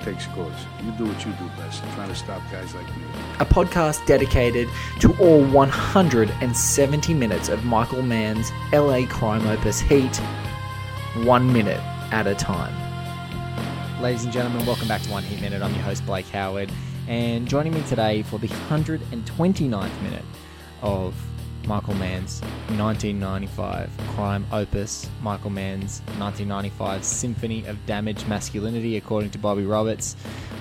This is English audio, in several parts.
I take scores. You do what you do best. Trying to stop guys like me. a podcast dedicated to all 170 minutes of Michael Mann's LA crime opus Heat, one minute at a time. Ladies and gentlemen, welcome back to One Heat Minute. I'm your host, Blake Howard, and joining me today for the 129th minute of Michael Mann's 1995 crime opus, Michael Mann's 1995 Symphony of Damaged Masculinity, according to Bobby Roberts.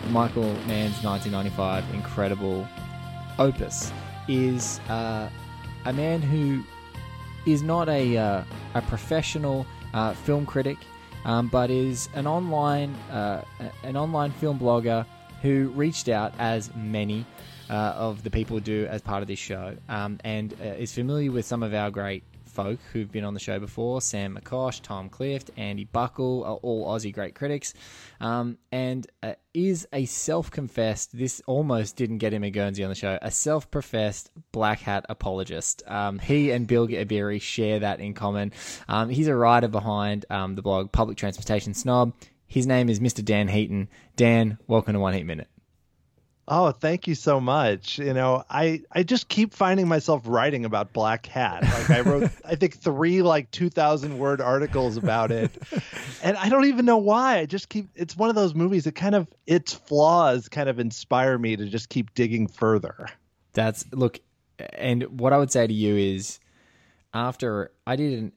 Michael Mann's 1995 incredible opus is uh, a man who is not a, uh, a professional uh, film critic, um, but is an online uh, an online film blogger who reached out as many uh, of the people do as part of this show, um, and uh, is familiar with some of our great folk who've been on the show before Sam McCosh, Tom Clift, Andy Buckle, are all Aussie great critics, um, and uh, is a self confessed, this almost didn't get him a Guernsey on the show, a self professed black hat apologist. Um, he and Bilge Ebiri share that in common. Um, he's a writer behind um, the blog Public Transportation Snob. His name is Mr. Dan Heaton. Dan, welcome to One Heat Minute. Oh, thank you so much. You know, I I just keep finding myself writing about Black Hat. Like I wrote I think 3 like 2000 word articles about it. And I don't even know why. I just keep it's one of those movies that kind of its flaws kind of inspire me to just keep digging further. That's look, and what I would say to you is, after I did an,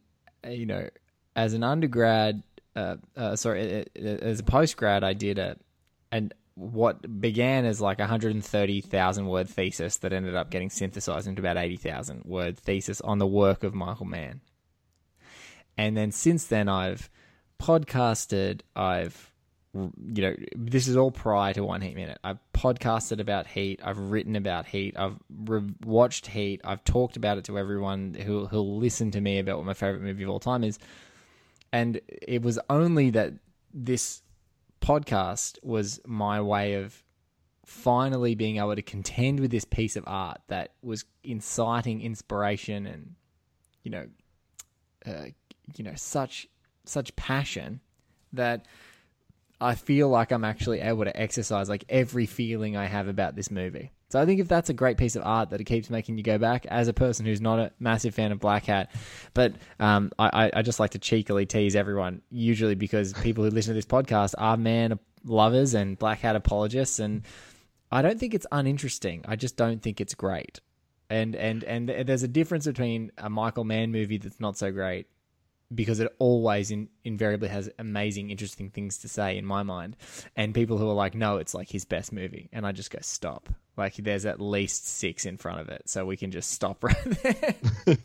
you know, as an undergrad, uh, uh sorry, as a post grad, I did a, and what began as like a 130,000 word thesis that ended up getting synthesized into about 80,000 word thesis on the work of Michael Mann. And then since then, I've podcasted, I've you know, this is all prior to One Heat Minute. I've podcasted about Heat. I've written about Heat. I've re- watched Heat. I've talked about it to everyone who who'll listen to me about what my favorite movie of all time is. And it was only that this podcast was my way of finally being able to contend with this piece of art that was inciting inspiration and you know, uh, you know, such such passion that I feel like I'm actually able to exercise like every feeling I have about this movie. So I think if that's a great piece of art that it keeps making you go back as a person who's not a massive fan of Black Hat, but um, I, I just like to cheekily tease everyone, usually because people who listen to this podcast are man lovers and Black Hat apologists, and I don't think it's uninteresting. I just don't think it's great. And and and there's a difference between a Michael Mann movie that's not so great because it always in, invariably has amazing, interesting things to say in my mind. And people who are like, no, it's like his best movie. And I just go, stop. Like there's at least six in front of it. So we can just stop right there.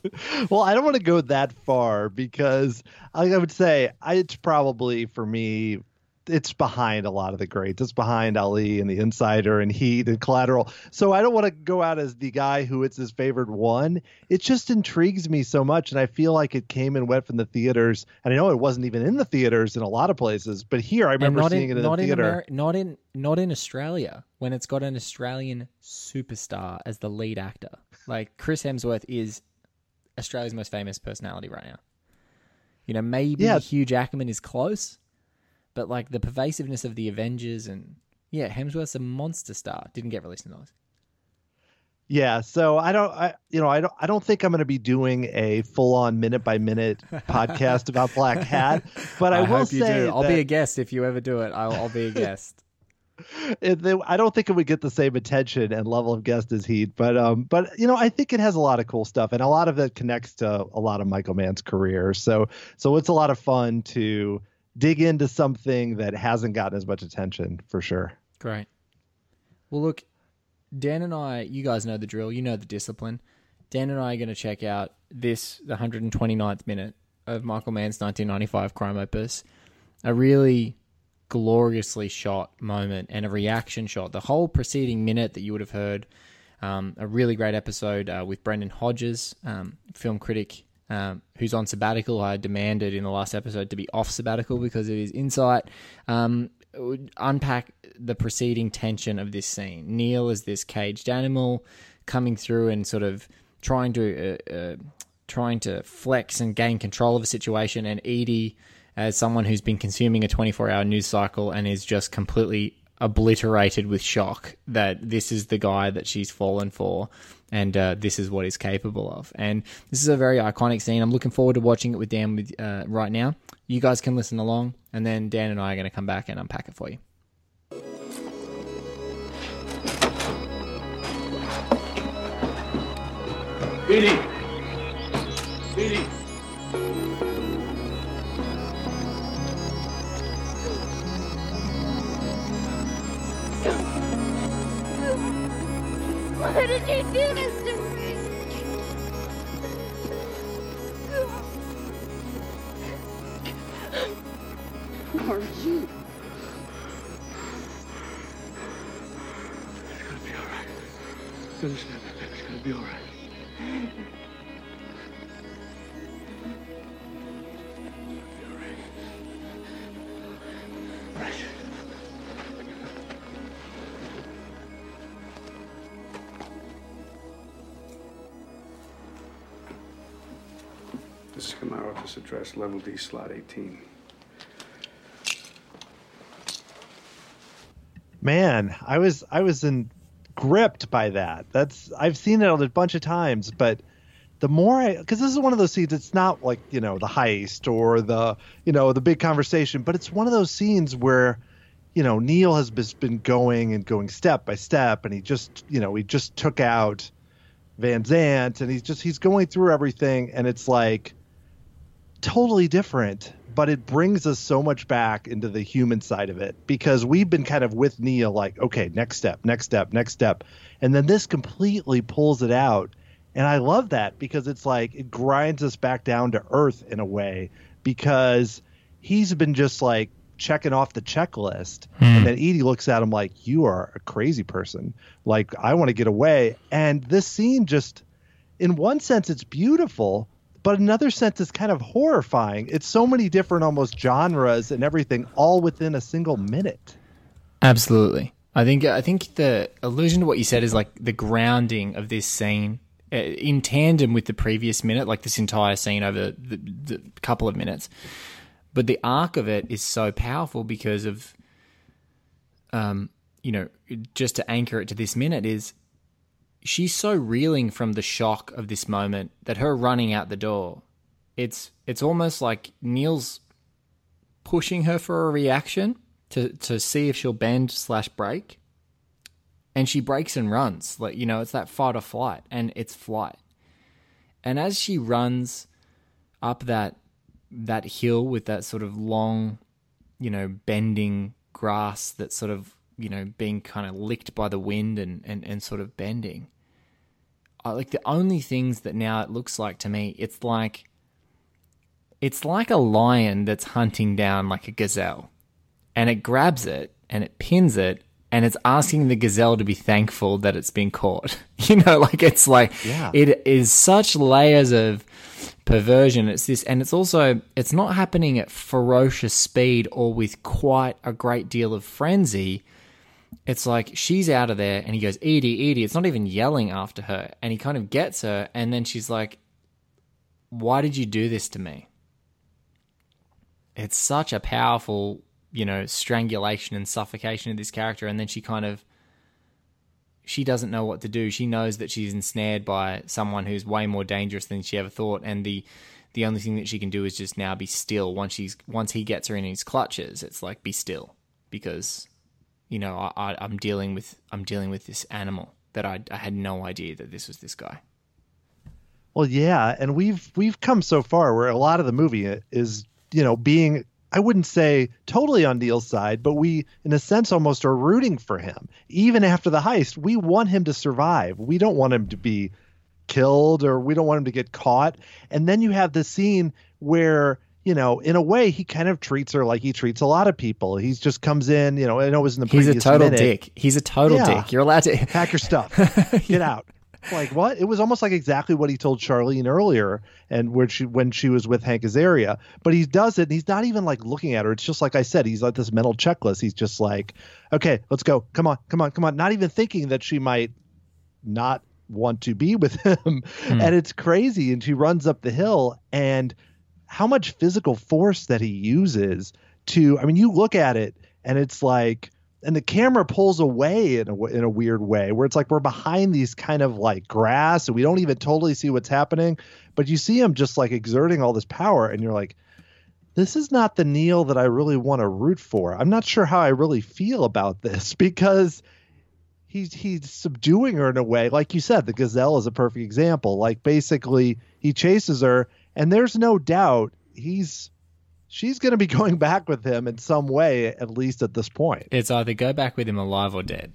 well, I don't want to go that far because I would say it's probably for me it's behind a lot of the greats. It's behind Ali and The Insider and Heat and Collateral. So I don't want to go out as the guy who it's his favorite one. It just intrigues me so much, and I feel like it came and went from the theaters. And I know it wasn't even in the theaters in a lot of places, but here I remember seeing in, it in the theater. Ameri- not in not in Australia when it's got an Australian superstar as the lead actor. Like Chris Hemsworth is Australia's most famous personality right now. You know, maybe yeah. Hugh Jackman is close but like the pervasiveness of the Avengers and yeah, Hemsworth's a monster star. Didn't get released in those. Yeah, so I don't, I you know, I don't, I don't think I'm going to be doing a full-on minute-by-minute podcast about Black Hat, but I, I will hope say you do. I'll be a guest if you ever do it. I'll, I'll be a guest. it, I don't think it would get the same attention and level of guest as Heat, but um, but you know, I think it has a lot of cool stuff, and a lot of it connects to a lot of Michael Mann's career. So so it's a lot of fun to dig into something that hasn't gotten as much attention for sure. Great. Well, look, Dan and I, you guys know the drill. You know the discipline. Dan and I are going to check out this, the 129th minute of Michael Mann's 1995 crime opus. A really gloriously shot moment and a reaction shot. The whole preceding minute that you would have heard, um, a really great episode uh, with Brendan Hodges, um, film critic um, who's on sabbatical. I demanded in the last episode to be off sabbatical because of his insight. Um, unpack the preceding tension of this scene. Neil is this caged animal coming through and sort of trying to uh, uh, trying to flex and gain control of a situation, and Eady as someone who's been consuming a 24 hour news cycle and is just completely obliterated with shock that this is the guy that she's fallen for and uh, this is what he's capable of. And this is a very iconic scene. I'm looking forward to watching it with Dan with, uh, right now. You guys can listen along, and then Dan and I are going to come back and unpack it for you. Eady! Eady! Why did you do this to me? You? It's gonna be all right. Understand that. It's gonna be all right. Level D, slot 18. Man, I was I was in gripped by that. That's I've seen it a bunch of times, but the more I because this is one of those scenes. It's not like you know the heist or the you know the big conversation, but it's one of those scenes where you know Neil has been going and going step by step, and he just you know he just took out Van Zant, and he's just he's going through everything, and it's like totally different, but it brings us so much back into the human side of it because we've been kind of with Neil, like, okay, next step, next step, next step. And then this completely pulls it out. And I love that because it's like it grinds us back down to earth in a way because he's been just like checking off the checklist. And hmm. then Eady looks at him like, you are a crazy person. Like, I want to get away. And this scene just, in one sense, it's beautiful but another sense is kind of horrifying. It's so many different almost genres and everything all within a single minute. Absolutely. I think I think the allusion to what you said is like the grounding of this scene uh, in tandem with the previous minute, like this entire scene over the, the couple of minutes. But the arc of it is so powerful because of, um, you know, just to anchor it to this minute is she's so reeling from the shock of this moment that her running out the door, it's it's almost like Neil's pushing her for a reaction to to see if she'll bend slash break, and she breaks and runs. Like you know, it's that fight or flight, and it's flight. And as she runs up that that hill with that sort of long, you know, bending grass that's sort of you know being kind of licked by the wind and and, and sort of bending like the only things that now it looks like to me, it's like it's like a lion that's hunting down like a gazelle. And it grabs it and it pins it and it's asking the gazelle to be thankful that it's been caught. You know, like it's like Yeah. it is such layers of perversion. It's this and it's also it's not happening at ferocious speed or with quite a great deal of frenzy it's like she's out of there and he goes eady eady it's not even yelling after her and he kind of gets her and then she's like why did you do this to me? It's such a powerful you know strangulation and suffocation of this character and then she kind of she doesn't know what to do. She knows that she's ensnared by someone who's way more dangerous than she ever thought and the the only thing that she can do is just now be still once she's once he gets her in his clutches. It's like be still because you know, I, I'm dealing with I'm dealing with this animal that I, I had no idea that this was this guy. Well, yeah, and we've we've come so far where a lot of the movie is, you know, being I wouldn't say totally on Neil's side, but we in a sense almost are rooting for him. Even after the heist, we want him to survive. We don't want him to be killed or we don't want him to get caught. And then you have the scene where you know, in a way, he kind of treats her like he treats a lot of people. He just comes in, you know, I know it was in the He's a total minute. dick. He's a total Yeah. dick. You're allowed to Pack your stuff. Get out. like what? It was almost like exactly what he told Charlene earlier, and where she when she was with Hank Azaria. But he does it, and he's not even like looking at her. It's just like I said, he's like this mental checklist. He's just like, okay, let's go. Come on, come on, come on. Not even thinking that she might not want to be with him, hmm. and it's crazy. And she runs up the hill, and how much physical force that he uses to. I mean, you look at it, and it's like and the camera pulls away in a in a weird way where it's like we're behind these kind of like grass and we don't even totally see what's happening but you see him just like exerting all this power and you're like this is not the Neil that I really want to root for. I'm not sure how I really feel about this because he's he's subduing her in a way like you said the gazelle is a perfect example like basically he chases her and there's no doubt he's she's going to be going back with him in some way, at least at this point. It's either go back with him alive or dead.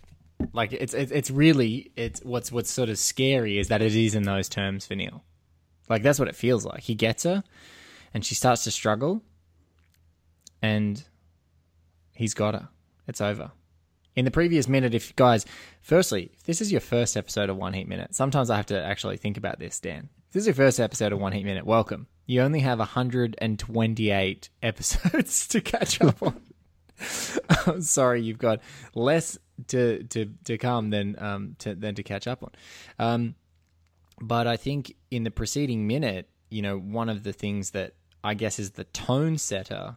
Like it's it's, it's really it's what's what's sort of scary is that it is in those terms for Neil. Like that's what it feels like. He gets her, and she starts to struggle, and he's got her. It's over. In the previous minute, if guys, firstly, if this is your first episode of One Heat Minute, sometimes I have to actually think about this, Dan. If this is your first episode of One Heat Minute, welcome. You only have 128 episodes to catch up on. I'm sorry, you've got less to to to come than um to, than to catch up on. Um, but I think in the preceding minute, you know, one of the things that I guess is the tone setter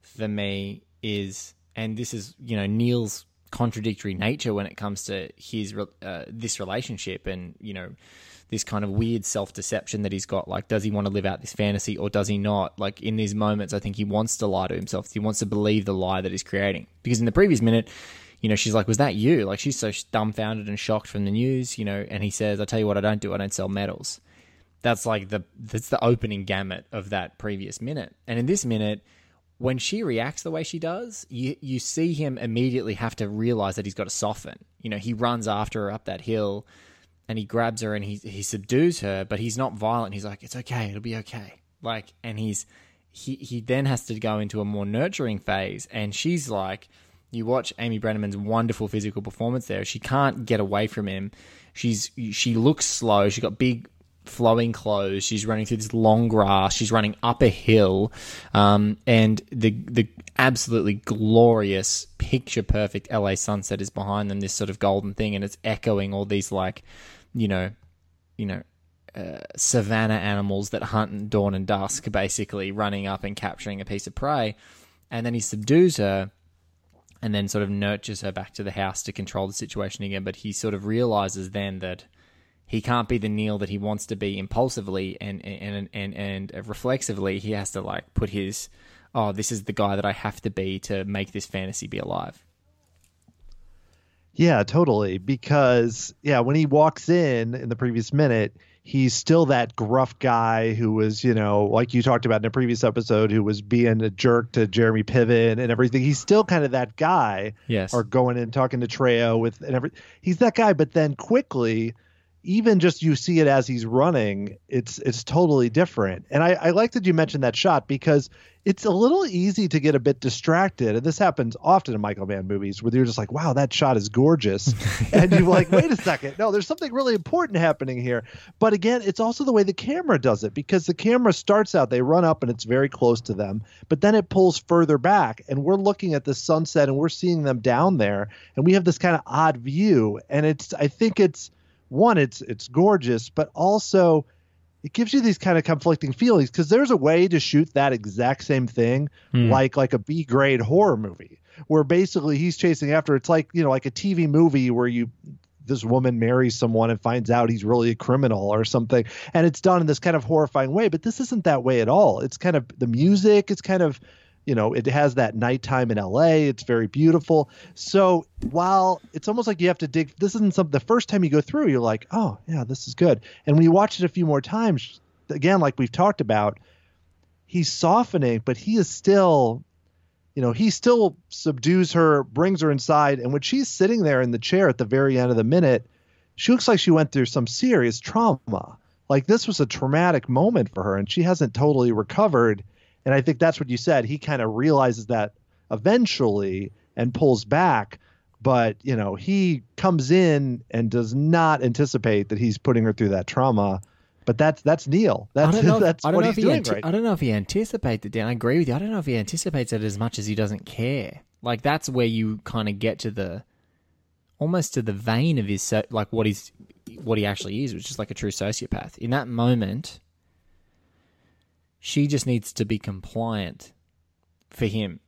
for me is, and this is you know Neil's contradictory nature when it comes to his uh, this relationship, and you know this kind of weird self deception that he's got. Like, does he want to live out this fantasy or does he not? Like, in these moments, I think he wants to lie to himself. He wants to believe the lie that he's creating. Because in the previous minute, you know, she's like, Was that you? Like, she's so dumbfounded and shocked from the news, you know, and he says, I tell you what, I don't do, I don't sell medals. That's like the that's the opening gamut of that previous minute. And in this minute, when she reacts the way she does, you you see him immediately have to realize that he's got to soften. You know, he runs after her up that hill and he grabs her and he he subdues her, but he's not violent. He's like, "It's okay, it'll be okay." Like, and he's he he then has to go into a more nurturing phase, and she's like, you watch Amy Brenneman's wonderful physical performance there. She can't get away from him. She's she looks slow. She's got big flowing clothes. She's running through this long grass. She's running up a hill, um, and the the absolutely glorious, picture perfect LA sunset is behind them. This sort of golden thing, and it's echoing all these like you know, you know, uh, savannah animals that hunt in dawn and dusk, basically running up and capturing a piece of prey, and then he subdues her, and then sort of nurtures her back to the house to control the situation again. But he sort of realizes then that he can't be the Neil that he wants to be impulsively and and and and, and reflexively. He has to like put his oh, this is the guy that I have to be to make this fantasy be alive. Yeah, totally. Because yeah, when he walks in in the previous minute, he's still that gruff guy who was, you know, like you talked about in a previous episode, who was being a jerk to Jeremy Piven and everything. He's still kind of that guy. Yes. Or going and talking to Trejo with and every. He's that guy, but then quickly even just you see it as he's running, it's it's totally different. And I, I like that you mentioned that shot because it's a little easy to get a bit distracted. And this happens often in Michael Mann movies where you're just like, wow, that shot is gorgeous. and you're like, wait a second. No, there's something really important happening here. But again, it's also the way the camera does it because the camera starts out, they run up and it's very close to them, but then it pulls further back and we're looking at the sunset and we're seeing them down there. And we have this kind of odd view. And it's I think it's one, it's it's gorgeous, but also it gives you these kind of conflicting feelings because there's a way to shoot that exact same thing Hmm. like like a B grade horror movie where basically he's chasing after it's like you know like a TV movie where you this woman marries someone and finds out he's really a criminal or something and it's done in this kind of horrifying way but this isn't that way at all it's kind of the music it's kind of you know it has that nighttime in LA it's very beautiful. So while it's almost like you have to dig this isn't something the first time you go through you're like oh yeah this is good. And when you watch it a few more times again like we've talked about he's softening but he is still you know he still subdues her brings her inside and when she's sitting there in the chair at the very end of the minute she looks like she went through some serious trauma. Like this was a traumatic moment for her and she hasn't totally recovered and i think that's what you said he kind of realizes that eventually and pulls back but you know he comes in and does not anticipate that he's putting her through that trauma. But that's that's Neil. That's I don't know. If, that's I don't what know he's if he doing anti- right. I don't know if he anticipates it. Dan, I agree with you. I don't know if he anticipates it as much as he doesn't care. Like that's where you kind of get to the almost to the vein of his so- like what he's what he actually is, which is like a true sociopath. In that moment, she just needs to be compliant for him,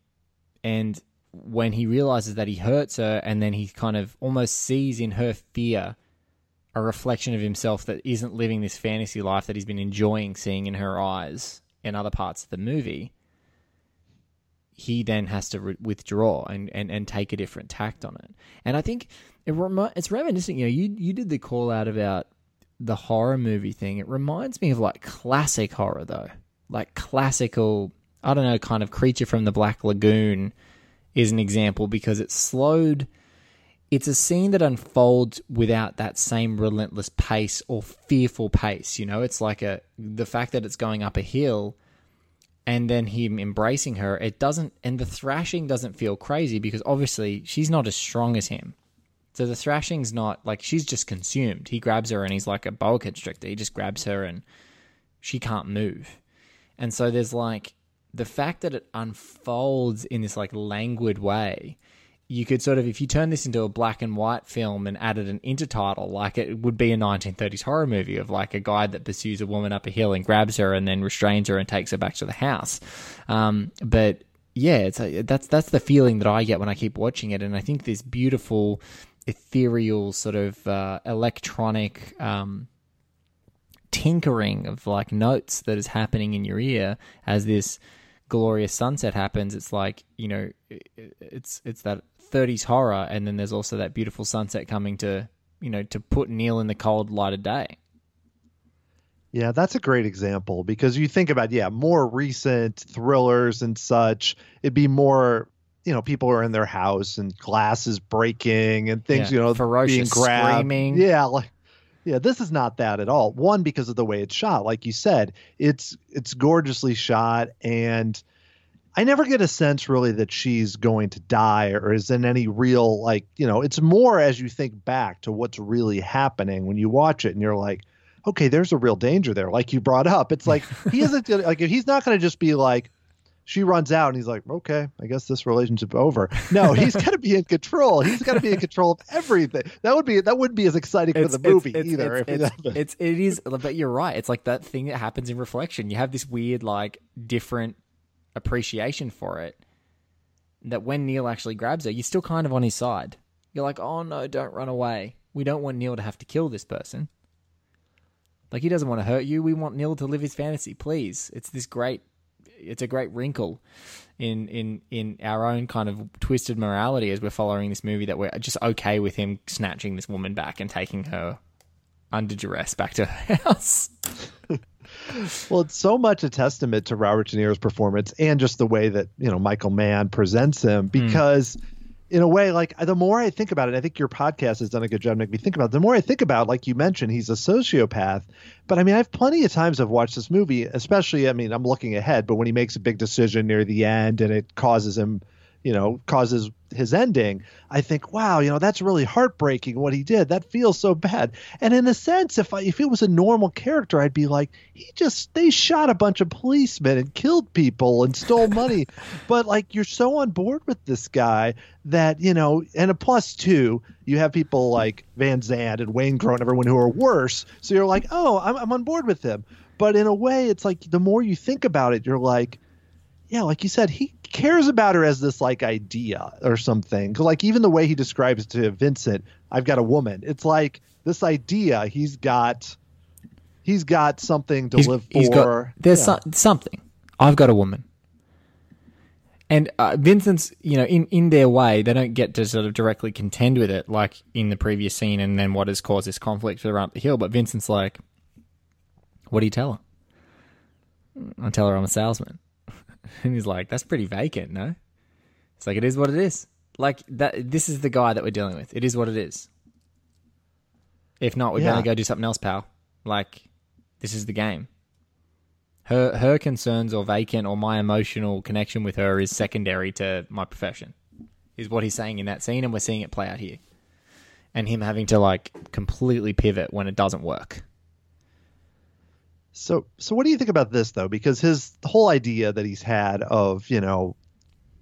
and when he realizes that he hurts her, and then he kind of almost sees in her fear a reflection of himself that isn't living this fantasy life that he's been enjoying seeing in her eyes in other parts of the movie, he then has to re- withdraw and, and, and take a different tact on it. And I think it it's reminiscent. You know, you you did the call out about the horror movie thing. It reminds me of like classic horror though, like classical. I don't know, kind of creature from the Black Lagoon is an example because it's slowed it's a scene that unfolds without that same relentless pace or fearful pace you know? It's like a the fact that it's going up a hill and then him embracing her it doesn't and the thrashing doesn't feel crazy because obviously she's not as strong as him. So the thrashing's not like she's just consumed. He grabs her and he's like a boa constrictor. He just grabs her and she can't move and so there's like the fact that it unfolds in this like languid way you could sort of if you turn this into a black and white film and added an intertitle like it would be a 1930s horror movie of like a guy that pursues a woman up a hill and grabs her and then restrains her and takes her back to the house. Um, but yeah it's a, that's that's the feeling that i get when i keep watching it. And i think this beautiful ethereal sort of uh, electronic um, tinkering of like notes that is happening in your ear as this glorious sunset happens it's like you know it's it's that 30s horror and then there's also that beautiful sunset coming to you know to put neil in the cold light of day Yeah, that's a great example because you think about yeah, more recent thrillers and such, it'd be more you know, people are in their house and glasses breaking and things, Yeah, you know, ferocious being grabbed. screaming. Yeah, like yeah, this is not that at all. One because of the way it's shot, like you said, it's it's gorgeously shot and I never get a sense really that she's going to die or is in any real like, you know, it's more as you think back to what's really happening when you watch it and you're like, okay, there's a real danger there. Like you brought up, it's like he isn't like he's not going to just be like, she runs out and he's like, okay, I guess this relationship over. No, he's got to be in control. He's got to be in control of everything. That would be that wouldn't be as exciting for the movie either. It's, if it it's, it's, it is, but you're right. It's like that thing that happens in reflection. You have this weird, like, different appreciation for it. That when Neil actually grabs her, you're still kind of on his side. You're like, oh no, don't run away. We don't want Neil to have to kill this person. Like he doesn't want to hurt you. We want Neil to live his fantasy, please. It's this great it's a great wrinkle in in in our own kind of twisted morality as we're following this movie that we're just okay with him snatching this woman back and taking her under duress back to her house. Well, it's so much a testament to Robert De Niro's performance and just the way that you know Michael Mann presents him hmm. because. In a way, like the more I think about it, I think your podcast has done a good job making me think about it. The more I think about, like you mentioned, he's a sociopath. But I mean, I've plenty of times I've watched this movie, especially, I mean, I'm looking ahead, but when he makes a big decision near the end and it causes him, you know, causes his ending, I think, wow, you know, that's really heartbreaking what he did. That feels so bad. And in a sense, if I, if it was a normal character, I'd be like, he just they shot a bunch of policemen and killed people and stole money. but like you're so on board with this guy that, you know, and a plus two, you have people like Van Zant and Waingro, everyone who are worse. So you're like, oh, I'm, I'm on board with him. But in a way, it's like the more you think about it, you're like, yeah, like you said, he cares about her as this like idea or something. Cause like even the way he describes to Vincent, I've got a woman. It's like this idea he's got. He's got something to live for. he's got there's Yeah. so- something. I've got a woman. And uh, Vincent's, you know, in, in their way, they don't get to sort of directly contend with it like in the previous scene and then what has caused this conflict for up the hill. But Vincent's like, what do you tell her? I tell her I'm a salesman. and he's like, that's pretty vacant, no? It's like, it is what it is. Like, that. this is the guy that we're dealing with. It is what it is. If not, we Yeah. better go do something else, pal. Like, this is the game. Her her concerns or vacant or my emotional connection with her is secondary to my profession. is what he's saying in that scene, and we're seeing it play out here, and him having to like completely pivot when it doesn't work. So, so what do you think about this though? Because his whole idea that he's had of, you know,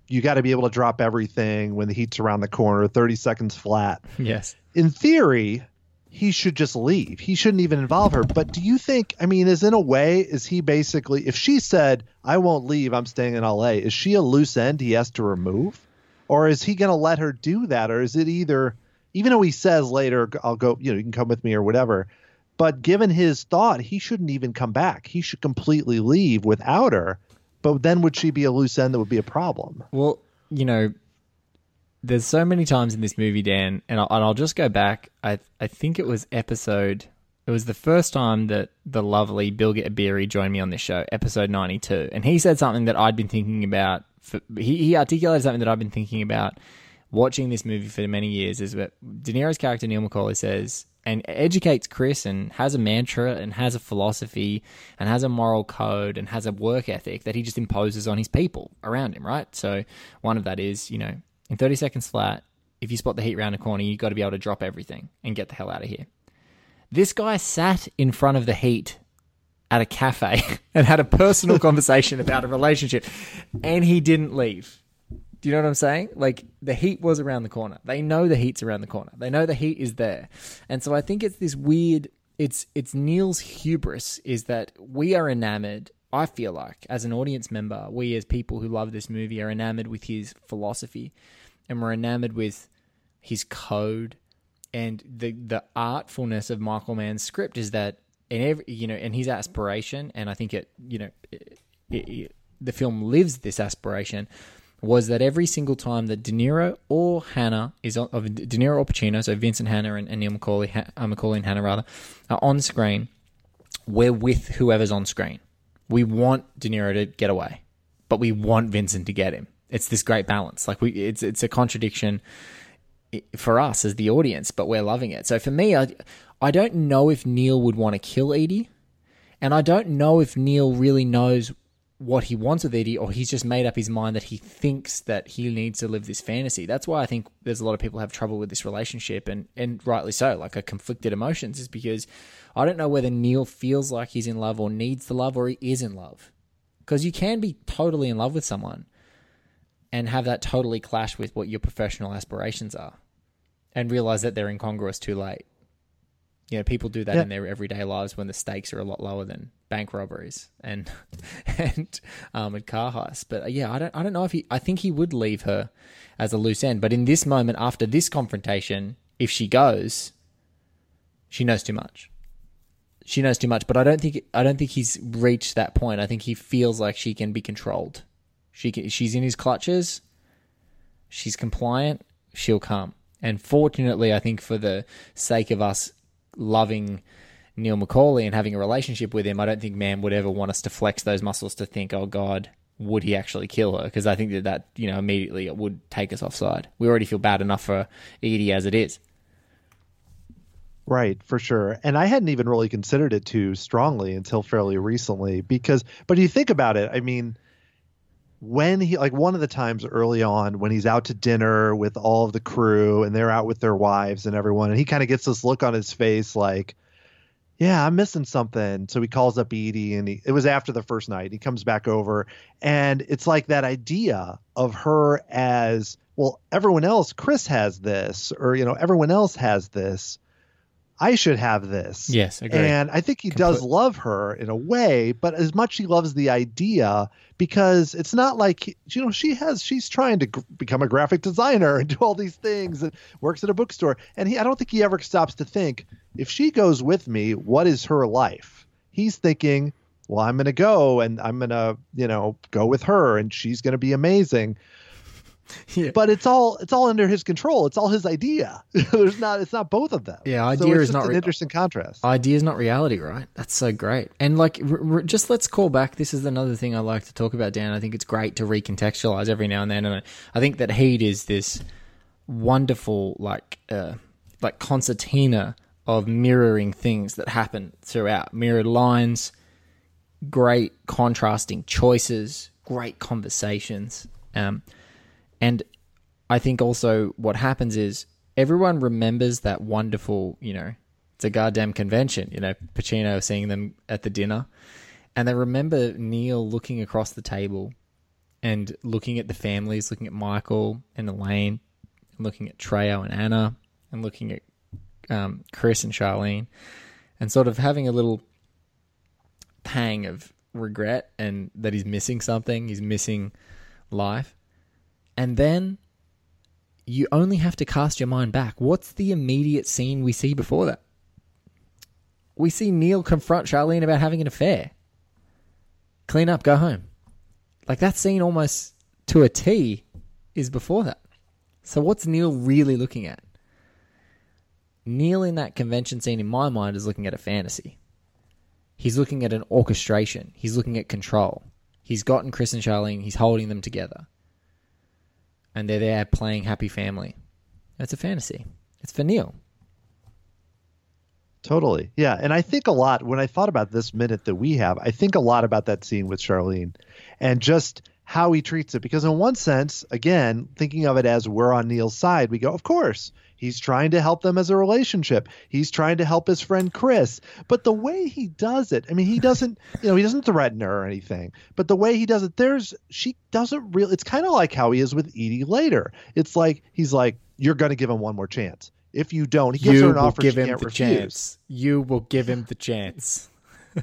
you got to be able to drop everything when the heat's around the corner, 30 seconds flat. Yes. In theory, he should just leave. He shouldn't even involve her. But do you think, I mean, is in a way, is he basically, if she said, I won't leave, I'm staying in LA, is she a loose end he has to remove? Or is he going to let her do that? Or is it either, even though he says later, I'll go, you know, you can come with me or whatever. But given his thought, he shouldn't even come back. He should completely leave without her. But then would she be a loose end that would be a problem? Well, you know, there's so many times in this movie, Dan, and I'll, and I'll just go back. I I think it was episode. It was the first time that the lovely Bilge Ebiri joined me on this show, episode 92, and he said something that I'd been thinking about. For, he he articulated something that I've been thinking about watching this movie for many years. Is that De Niro's character Neil McCauley says and educates Chris and has a mantra and has a philosophy and has a moral code and has a work ethic that he just imposes on his people around him, right? So one of that is, you know, in 30 seconds flat, if you spot the heat round a corner, you've got to be able to drop everything and get the hell out of here. This guy sat in front of the heat at a cafe and had a personal conversation about a relationship and he didn't leave. Do you know what I'm saying? Like the heat was around the corner. They know the heat's around the corner. They know the heat is there. And so I think it's this weird it's it's Neil's hubris is that we are enamored I feel like as an audience member, we as people who love this movie are enamored with his philosophy and we're enamored with his code and the the artfulness of Michael Mann's script is that in every you know and his aspiration and I think it you know it, it, the film lives this aspiration was that every single time that De Niro or Hanna is on, of De Niro or Pacino, so Vincent Hanna and, and Neil McCauley, uh, McCauley and Hanna rather, are on screen, we're with whoever's on screen. We want De Niro to get away, but we want Vincent to get him. It's this great balance. Like we, it's it's a contradiction for us as the audience, but we're loving it. So for me, I I don't know if Neil would want to kill Eady, and I don't know if Neil really knows what he wants with Eady, or he's just made up his mind that he thinks that he needs to live this fantasy. That's why I think there's a lot of people have trouble with this relationship, and and rightly so, like a conflicted emotions, is because I don't know whether Neil feels like he's in love or needs the love, or he is in love, because you can be totally in love with someone, and have that totally clash with what your professional aspirations are, and realize that they're incongruous too late. You know, people do that Yeah. in their everyday lives when the stakes are a lot lower than bank robberies and and um and car heists. But uh, yeah, I don't I don't know if he I think he would leave her as a loose end. But in this moment, after this confrontation, if she goes, she knows too much. She knows too much. But I don't think I don't think he's reached that point. I think he feels like she can be controlled. She can, she's in his clutches. She's compliant. She'll come. And fortunately, I think for the sake of us loving Neil McCauley and having a relationship with him, I don't think man would ever want us to flex those muscles to think, oh God, would he actually kill her? Because I think that that you know immediately it would take us offside. We already feel bad enough for Eady as it is. Right, for sure. And I hadn't even really considered it too strongly until fairly recently because but you think about it, I mean when he like one of the times early on when he's out to dinner with all of the crew and they're out with their wives and everyone and he kind of gets this look on his face like yeah, I'm missing something. So he calls up Eady and he, it was after the first night. He comes back over and it's like that idea of her as well, everyone else, Chris has this, or, you know, everyone else has this. I should have this. Yes, agree. And I think he does love her in a way, but as much he loves the idea because it's not like he- you know she has she's trying to gr- become a graphic designer and do all these things and works at a bookstore and he I don't think he ever stops to think if she goes with me, what is her life? He's thinking, well, I'm going to go and I'm going to, you know, go with her and she's going to be amazing. Yeah. But it's all it's all under his control. It's all his idea. There's not it's not both of them. Yeah, so idea it's is not an interesting contrast. Idea is not reality, right? That's so great. And like, r- r- just let's call back. This is another thing I like to talk about, Dan. I think it's great to recontextualize every now and then. And I, I think that Heat is this wonderful, like, uh, like concertina of mirroring things that happen throughout. Mirrored lines, great contrasting choices, great conversations. Um, and I think also what happens is everyone remembers that wonderful, you know, it's a goddamn convention, you know, Pacino seeing them at the dinner. And they remember Neil looking across the table and looking at the families, looking at Michael and Elaine, looking at Trejo and Anna, and looking at um, Chris and Charlene, and sort of having a little pang of regret and that he's missing something, he's missing life. And then you only have to cast your mind back. What's the immediate scene we see before that? We see Neil confront Charlene about having an affair. Clean up, go home. Like that scene almost to a T is before that. So what's Neil really looking at? Neil in that convention scene in my mind is looking at a fantasy. He's looking at an orchestration. He's looking at control. He's gotten Chris and Charlene, he's holding them together. And they're there playing happy family. It's a fantasy. It's for Neil. Totally. Yeah. And I think a lot when I thought about this minute that we have, I think a lot about that scene with Charlene and just how he treats it. Because, in one sense, again, thinking of it as we're on Neil's side, we go, of course, he's trying to help them as a relationship. He's trying to help his friend Chris. But the way he does it, I mean, he doesn't, you know, he doesn't threaten her or anything. But the way he does it, there's, she doesn't really, it's kind of like how he is with Eady later. It's like, he's like, you're going to give him one more chance. If you don't, he gives you her an offer give she him can't the refuse. chance. You will give him the chance.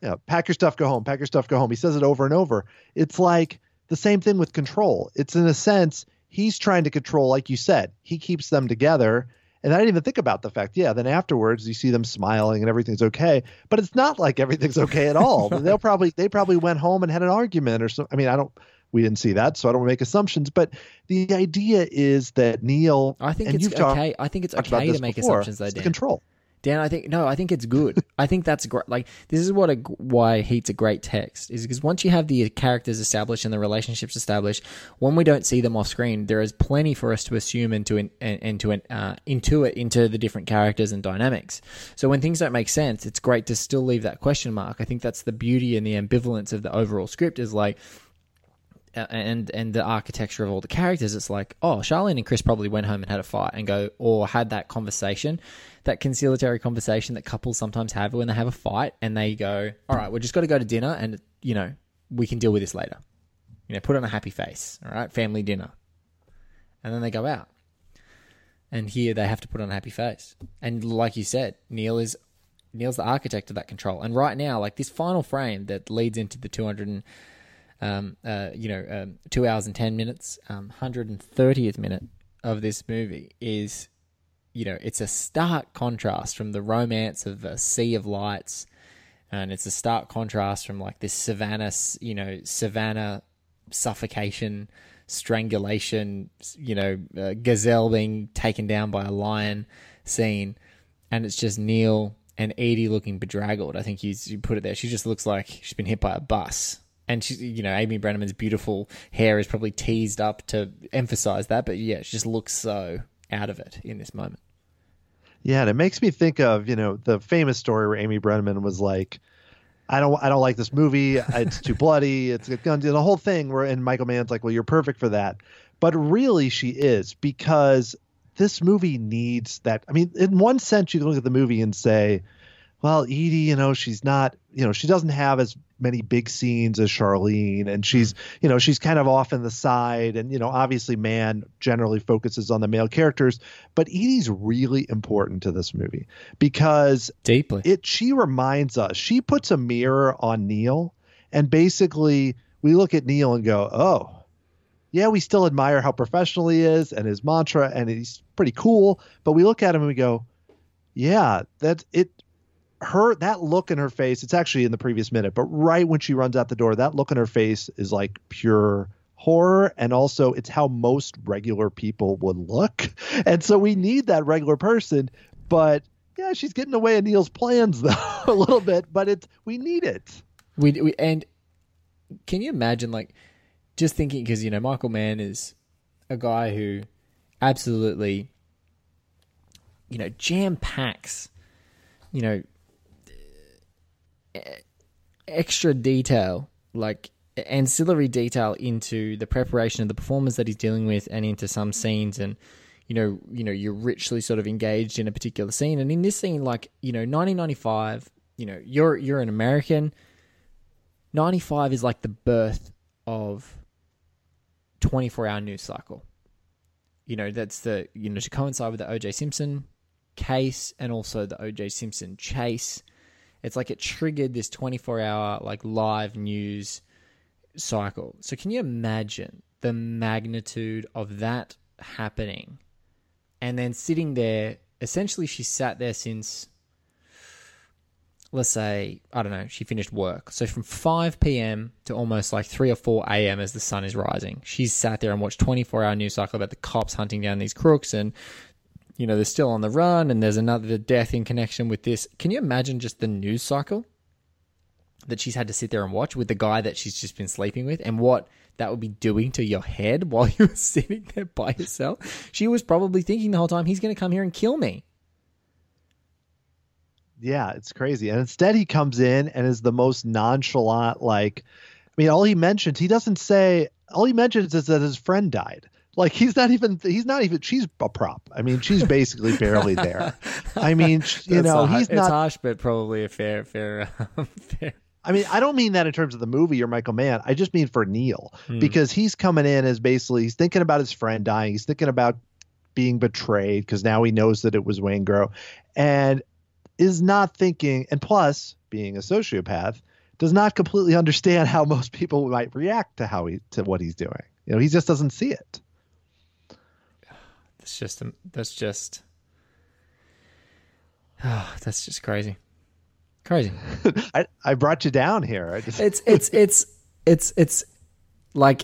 Yeah, pack your stuff, go home. Pack your stuff, go home. He says it over and over. It's like the same thing with control. It's in a sense he's trying to control, like you said. He keeps them together, and I didn't even think about the fact. Yeah, then afterwards you see them smiling and everything's okay, but it's not like everything's okay at all. They'll probably they probably went home and had an argument or something. I mean, I don't. We didn't see that, so I don't want to make assumptions. But the idea is that Neil. I think it's you've talked- okay. I think it's okay to make before, assumptions, though, the control. Dan, I think no, I think it's good. I think that's great. Like this is what a why Heat's a great text is because once you have the characters established and the relationships established, when we don't see them off screen, there is plenty for us to assume and to and, and to uh, intuit into the different characters and dynamics. So when things don't make sense, it's great to still leave that question mark. I think that's the beauty and the ambivalence of the overall script is like and and the architecture of all the characters, it's like, oh, Charlene and Chris probably went home and had a fight and go, or had that conversation, that conciliatory conversation that couples sometimes have when they have a fight and they go, all right, we're just got to go to dinner and, you know, we can deal with this later. You know, put on a happy face, all right, family dinner. And then they go out. And here they have to put on a happy face. And like you said, Neil is Neil's the architect of that control. And right now, like this final frame that leads into the 200 and um, uh, you know, um, two hours and ten minutes, um, hundred and thirtieth minute of this movie is, you know, it's a stark contrast from the romance of a sea of lights, and it's a stark contrast from like this savannah, you know, savannah suffocation, strangulation, you know, uh, gazelle being taken down by a lion scene, and it's just Neil and Eady looking bedraggled. I think he's you put it there. She just looks like she's been hit by a bus. And she's, you know, Amy Brenneman's beautiful hair is probably teased up to emphasize that, but yeah, she just looks so out of it in this moment. Yeah, and it makes me think of you know the famous story where Amy Brenneman was like, "I don't, I don't like this movie. It's too bloody. It's got guns." And the whole thing where and Michael Mann's like, "Well, you're perfect for that," but really she is because this movie needs that. I mean, in one sense, you can look at the movie and say, "Well, Eady, you know, she's not, you know, she doesn't have as many big scenes as Charlene, and she's, you know, she's kind of off in the side, and you know, obviously, man generally focuses on the male characters, but Eady's really important to this movie because Deeply. it she reminds us she puts a mirror on neil and basically we look at neil and go oh yeah we still admire how professional he is and his mantra and he's pretty cool but we look at him and we go yeah that's it her that look in her face it's actually in the previous minute but right when she runs out the door that look in her face is like pure horror and also it's how most regular people would look. And so we need that regular person but yeah she's getting away in neil's plans though a little bit but it's we need it. We, we and can you imagine like just thinking because you know Michael Mann is a guy who absolutely you know jam packs you know extra detail like ancillary detail into the preparation of the performers that he's dealing with and into some scenes and you know you know you're richly sort of engaged in a particular scene. And in this scene like you know 1995 you know you're you're an American. 95 is like the birth of 24 hour news cycle. You know that's the you know to coincide with the OJ Simpson case and also the OJ Simpson chase it's like it triggered this 24 hour like live news cycle. So can you imagine the magnitude of that happening? And then sitting there, essentially she sat there since let's say, I don't know, she finished work. So from 5 p.m. to almost like 3 or 4 a.m. as the sun is rising, she's sat there and watched 24 hour news cycle about the cops hunting down these crooks and you know, they're still on the run and there's another death in connection with this. Can you imagine just the news cycle that she's had to sit there and watch with the guy that she's just been sleeping with and what that would be doing to your head while you were sitting there by yourself? She was probably thinking the whole time, he's going to come here and kill me. Yeah, it's crazy. And instead, he comes in and is the most nonchalant, like, I mean, all he mentions, he doesn't say, all he mentions is that his friend died. Like he's not even he's not even she's a prop. I mean, she's basically barely there. I mean, you know, he's it's not harsh, but probably a fair, fair, fair. I mean, I don't mean that in terms of the movie or Michael Mann. I just mean for Neil Hmm. because he's coming in as basically he's thinking about his friend dying. He's thinking about being betrayed because now he knows that it was Waingro, and is not thinking. And plus, being a sociopath, does not completely understand how most people might react to how he to what he's doing. You know, he just doesn't see it. That's just that's just oh, that's just crazy, crazy. I, I brought you down here. I just It's it's it's it's it's like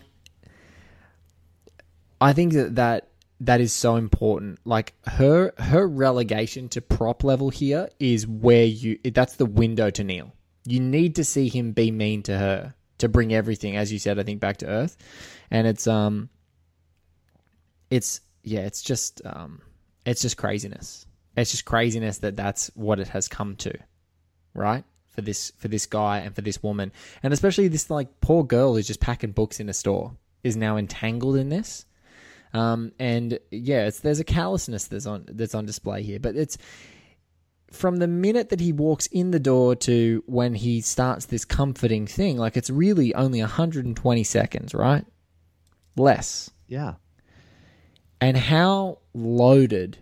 I think that that that is so important. Like her her relegation to prop level here is where you that's the window to Neil. You need to see him be mean to her to bring everything, as you said, I think back to earth, and it's um, it's yeah, it's just um, it's just craziness. It's just craziness that that's what it has come to, right? For this for this guy and for this woman, and especially this like poor girl who's just packing books in a store is now entangled in this. Um, and yeah, there's a callousness that's on that's on display here, but it's from the minute that he walks in the door to when he starts this comforting thing, like it's really only 120 seconds, right? Less. yeah. And how loaded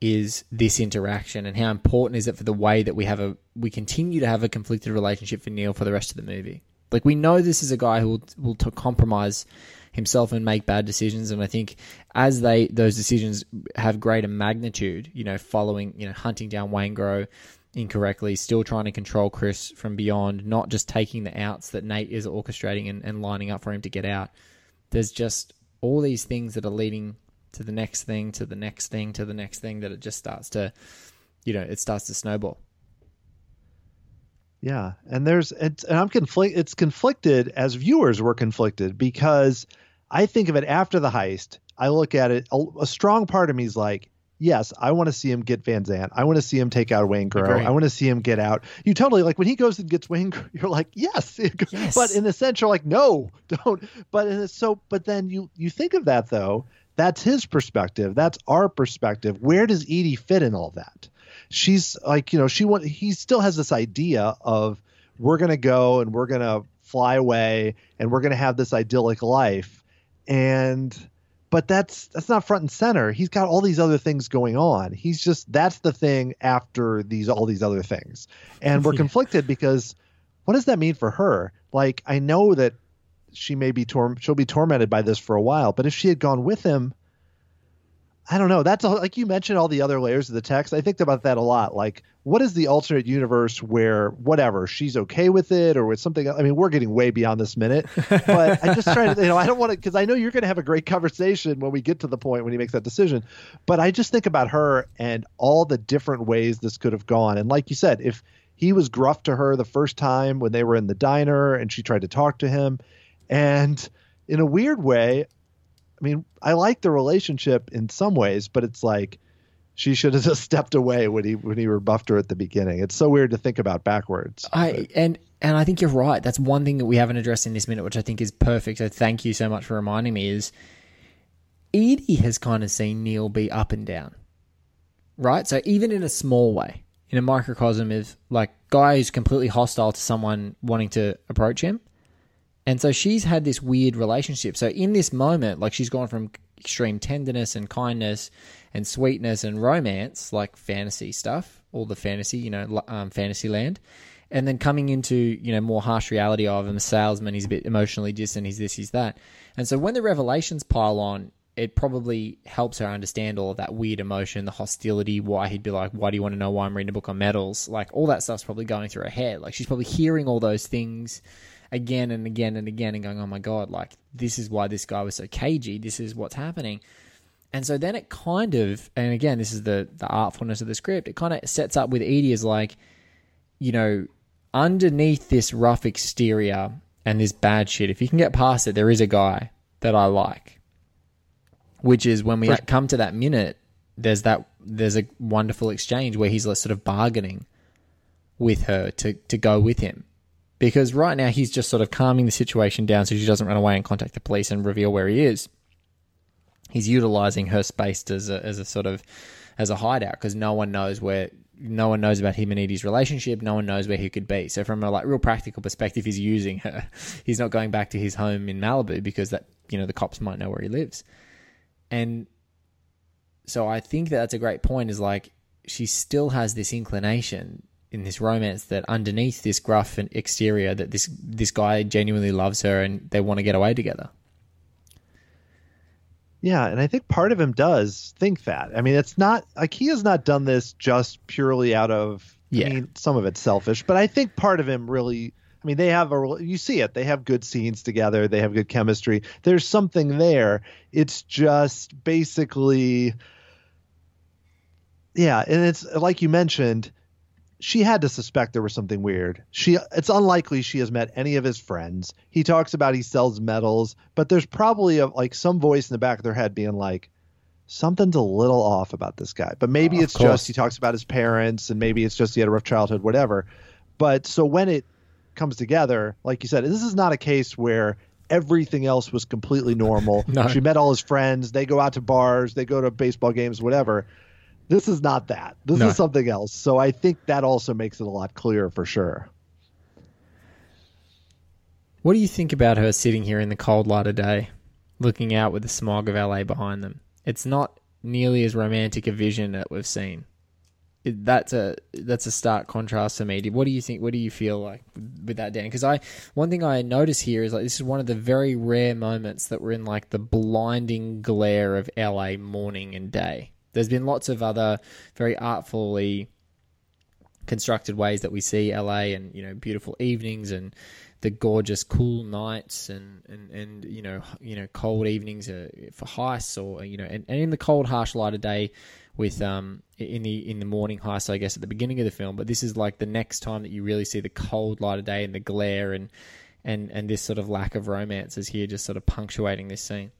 is this interaction and how important is it for the way that we have a we continue to have a conflicted relationship for Neil for the rest of the movie? Like we know this is a guy who will will compromise himself and make bad decisions and I think as they those decisions have greater magnitude, you know, following, you know, hunting down Waingro incorrectly, still trying to control Chris from beyond, not just taking the outs that Nate is orchestrating and, and lining up for him to get out. There's just all these things that are leading to the next thing, to the next thing, to the next thing that it just starts to, you know, it starts to snowball. Yeah, and there's it's and I'm conflict. It's conflicted as viewers were conflicted because I think of it after the heist. I look at it. A, a strong part of me is like, yes, I want to see him get Van Zant. I want to see him take out Waingro. I want to see him get out. You totally like when he goes and gets Wayne. You're like, yes, Yes. but in a sense, you're like, no, don't. But a, so, but then you you think of that though. That's his perspective. That's our perspective. Where does Eady fit in all that? she's like you know she want he still has this idea of we're going to go and we're going to fly away and we're going to have this idyllic life and but that's that's not front and center he's got all these other things going on he's just that's the thing after these all these other things and we're conflicted because what does that mean for her like i know that she may be tor- she'll be tormented by this for a while but if she had gone with him I don't know. That's all, like you mentioned all the other layers of the text. I think about that a lot. Like, what is the alternate universe where whatever she's okay with it or with something? I mean, we're getting way beyond this minute, but I just try to, you know, I don't want to because I know you're going to have a great conversation when we get to the point when he makes that decision. But I just think about her and all the different ways this could have gone. And like you said, if he was gruff to her the first time when they were in the diner and she tried to talk to him, and in a weird way, I mean, I like the relationship in some ways, but it's like she should have just stepped away when he when he rebuffed her at the beginning. It's so weird to think about backwards. I and and I think you're right. That's one thing that we haven't addressed in this minute, which I think is perfect. So thank you so much for reminding me. Is Eady has kind of seen Neil be up and down, right? So even in a small way, in a microcosm of like guy who's completely hostile to someone wanting to approach him, and so she's had this weird relationship. So in this moment, like she's gone from extreme tenderness and kindness and sweetness and romance, like fantasy stuff, all the fantasy, you know, um, fantasy land and then coming into you know more harsh reality of him a salesman he's a bit emotionally distant he's this he's that. And so when the revelations pile on it probably helps her understand all of that weird emotion the hostility why he'd be like why do you want to know why i'm reading a book on metals? Like all that stuff's probably going through her head. Like she's probably hearing all those things again and again and again and going oh my god like this is why this guy was so cagey this is what's happening and so then it kind of and again this is the the artfulness of the script it kind of sets up with eady as like you know underneath this rough exterior and this bad shit, if you can get past it, there is a guy that I like. Which is when we Right. come to that minute, there's that there's a wonderful exchange where he's sort of bargaining with her to to go with him. Because right now he's just sort of calming the situation down so she doesn't run away and contact the police and reveal where he is. He's utilizing her space as a, as a sort of as a hideout because no one knows where no one knows about him and Eady's relationship. No one knows where he could be. So from a like real practical perspective, he's using her. He's not going back to his home in Malibu because that you know the cops might know where he lives. And so I think that that's a great point. Is like she still has this inclination in this romance that underneath this gruff and exterior that this this guy genuinely loves her and they want to get away together. Yeah, and I think part of him does think that. I mean, it's not like he has not done this just purely out of. Yeah. I mean, some of it's selfish, but I think part of him really. I mean, they have a. You see it. They have good scenes together. They have good chemistry. There's something there. It's just basically. Yeah, and it's like you mentioned. She had to suspect there was something weird. She it's unlikely she has met any of his friends. He talks about he sells metals, but there's probably a, like some voice in the back of their head being like something's a little off about this guy. But maybe it's course. just he talks about his parents and maybe it's just he had a rough childhood whatever. But so when it comes together, like you said, this is not a case where everything else was completely normal. No. She met all his friends, they go out to bars, they go to baseball games, whatever. This is not that. This No. is something else. So I think that also makes it a lot clearer for sure. What do you think about her sitting here in the cold light of day, looking out with the smog of LA behind them? It's not nearly as romantic a vision that we've seen. It, that's a that's a stark contrast to me. What do you think? What do you feel like with that, Dan? Because I one thing I notice here is like this is one of the very rare moments that we're in like the blinding glare of LA morning and day. There's been lots of other very artfully constructed ways that we see LA and you know beautiful evenings and the gorgeous cool nights and and, and you know you know cold evenings uh, for heists or you know and, and in the cold harsh light of day with um in the in the morning heist I guess at the beginning of the film. But this is like the next time that you really see the cold light of day and the glare and and and this sort of lack of romance is here just sort of punctuating this scene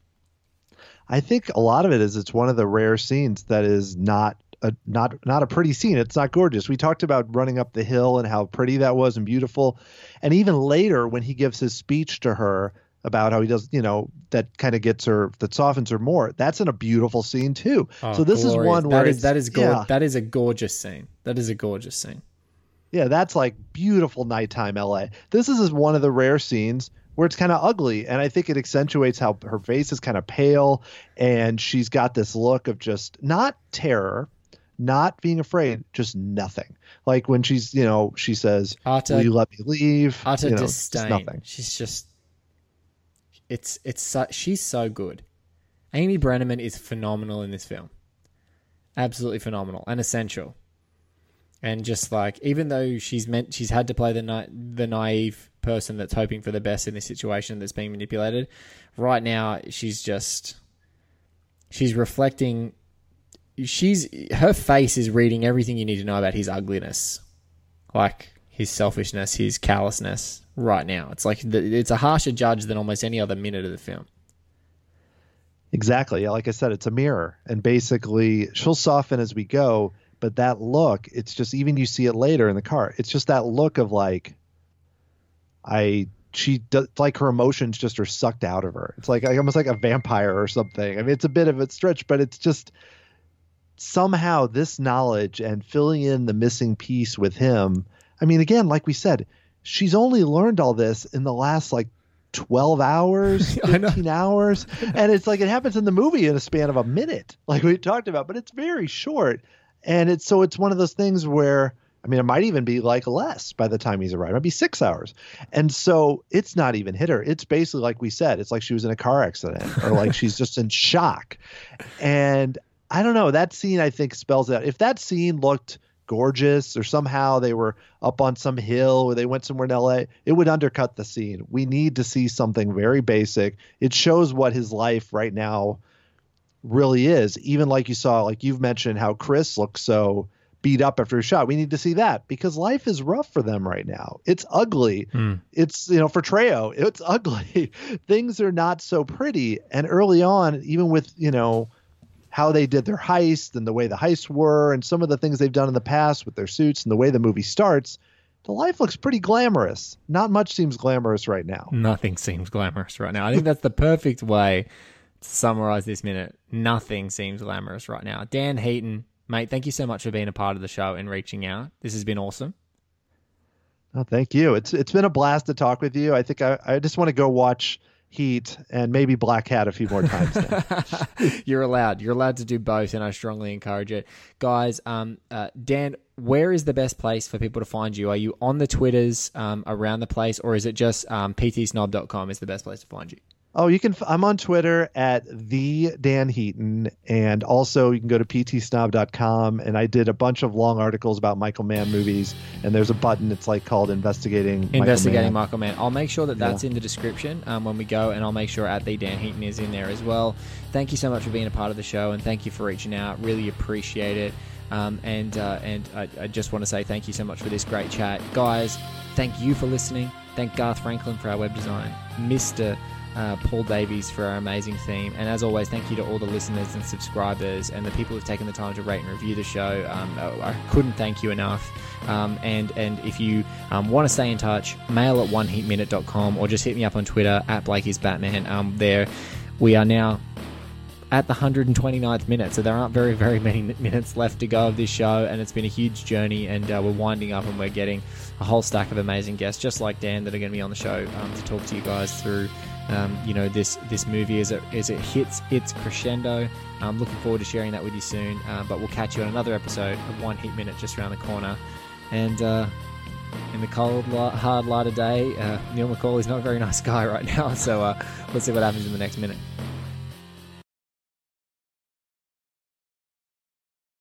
I think a lot of it is it's one of the rare scenes that is not a not not a pretty scene. It's not gorgeous. We talked about running up the hill and how pretty that was and beautiful. And even later when he gives his speech to her about how he does, you know, that kind of gets her that softens her more. That's in a beautiful scene too. Oh, so this is Oh, one where that is that is gor- yeah, that is a gorgeous scene that is a gorgeous scene yeah, that's like beautiful nighttime LA. This is one of the rare scenes where it's kind of ugly and I think it accentuates how her face is kind of pale and she's got this look of just not terror, not being afraid, just nothing. Like when she's, you know, she says, utter "Will you let me leave?" utter you know, disdain. nothing. She's just it's it's so, she's so good. Amy Brenneman is phenomenal in this film. Absolutely phenomenal and essential. And just like even though she's meant she's had to play the na- the naive person that's hoping for the best in this situation that's being manipulated, right now she's just she's reflecting she's her face is reading everything you need to know about his ugliness like his selfishness, his callousness right now. It's like the, it's a harsher judge than almost any other minute of the film. Exactly. Like I said, it's a mirror, and basically she'll soften as we go. But that look, it's just even you see it later in the car. It's just that look of like, I she does like her emotions just are sucked out of her. It's like almost like a vampire or something. I mean, it's a bit of a stretch, but it's just somehow this knowledge and filling in the missing piece with him. I mean, again, like we said, she's only learned all this in the last like 12 hours, I 15 hours. And it's like it happens in the movie in a span of a minute, like we talked about, but it's very short. And it's so it's one of those things where I mean, it might even be like less by the time he's arrived. It might be six hours. And so it's not even hit her. It's basically like we said, it's like she was in a car accident or like she's just in shock. And I don't know. That scene, I think, spells out. If that scene looked gorgeous or somehow they were up on some hill or they went somewhere in LA, it would undercut the scene. We need to see something very basic. It shows what his life right now really is. Even like you saw, like you've mentioned how Chris looks so beat up after a shot. We need to see that because life is rough for them right now. It's ugly. Hmm. It's, you know, for Trejo, it's ugly. Things are not so pretty. And early on, even with, you know, how they did their heist and the way the heists were and some of the things they've done in the past with their suits and the way the movie starts, the life looks pretty glamorous. Not much seems glamorous right now. Nothing seems glamorous right now. I think that's the perfect way to summarize this minute. Nothing seems glamorous right now. Dan Heaton, mate, thank you so much for being a part of the show and reaching out. This has been awesome. Oh, thank you. It's it's been a blast to talk with you. I think I, I just want to go watch Heat and maybe Blackhat a few more times. You're allowed. You're allowed to do both, and I strongly encourage it, guys. Um, uh, Dan, where is the best place for people to find you? Are you on the Twitters um, around the place, or is it just um, ptsnob.com is the best place to find you? Oh, you can. I'm on Twitter at the Dan Heaton, and also you can go to ptsnob.com. And I did a bunch of long articles about Michael Mann movies, and there's a button. It's like called investigating. Michael Investigating Mann. Michael Mann. I'll make sure that that's in the description um, when we go, and I'll make sure at the Dan Heaton is in there as well. Thank you so much for being a part of the show, and thank you for reaching out. Really appreciate it. Um, and uh, and I, I just want to say thank you so much for this great chat, guys. Thank you for listening. Thank Garth Franklin for our web design, Mister. Uh, Paul Davies for our amazing theme. And as always, thank you to all the listeners and subscribers and the people who've taken the time to rate and review the show. Um, I couldn't thank you enough. Um, and, and if you um, want to stay in touch, mail at oneheatminute.com or just hit me up on Twitter at Blakey's Batman. Um, there, we are now at the 129th minute, so there aren't very, very many minutes left to go of this show, and it's been a huge journey, and uh, we're winding up, and we're getting a whole stack of amazing guests, just like Dan, that are going to be on the show um, to talk to you guys through, um, you know, this this movie as it as it hits its crescendo. I'm looking forward to sharing that with you soon, uh, but we'll catch you on another episode of One Heat Minute just around the corner, and. Uh, in the cold, hard light of day, uh, Neil McCauley's not a very nice guy right now, so uh, let's see what happens in the next minute.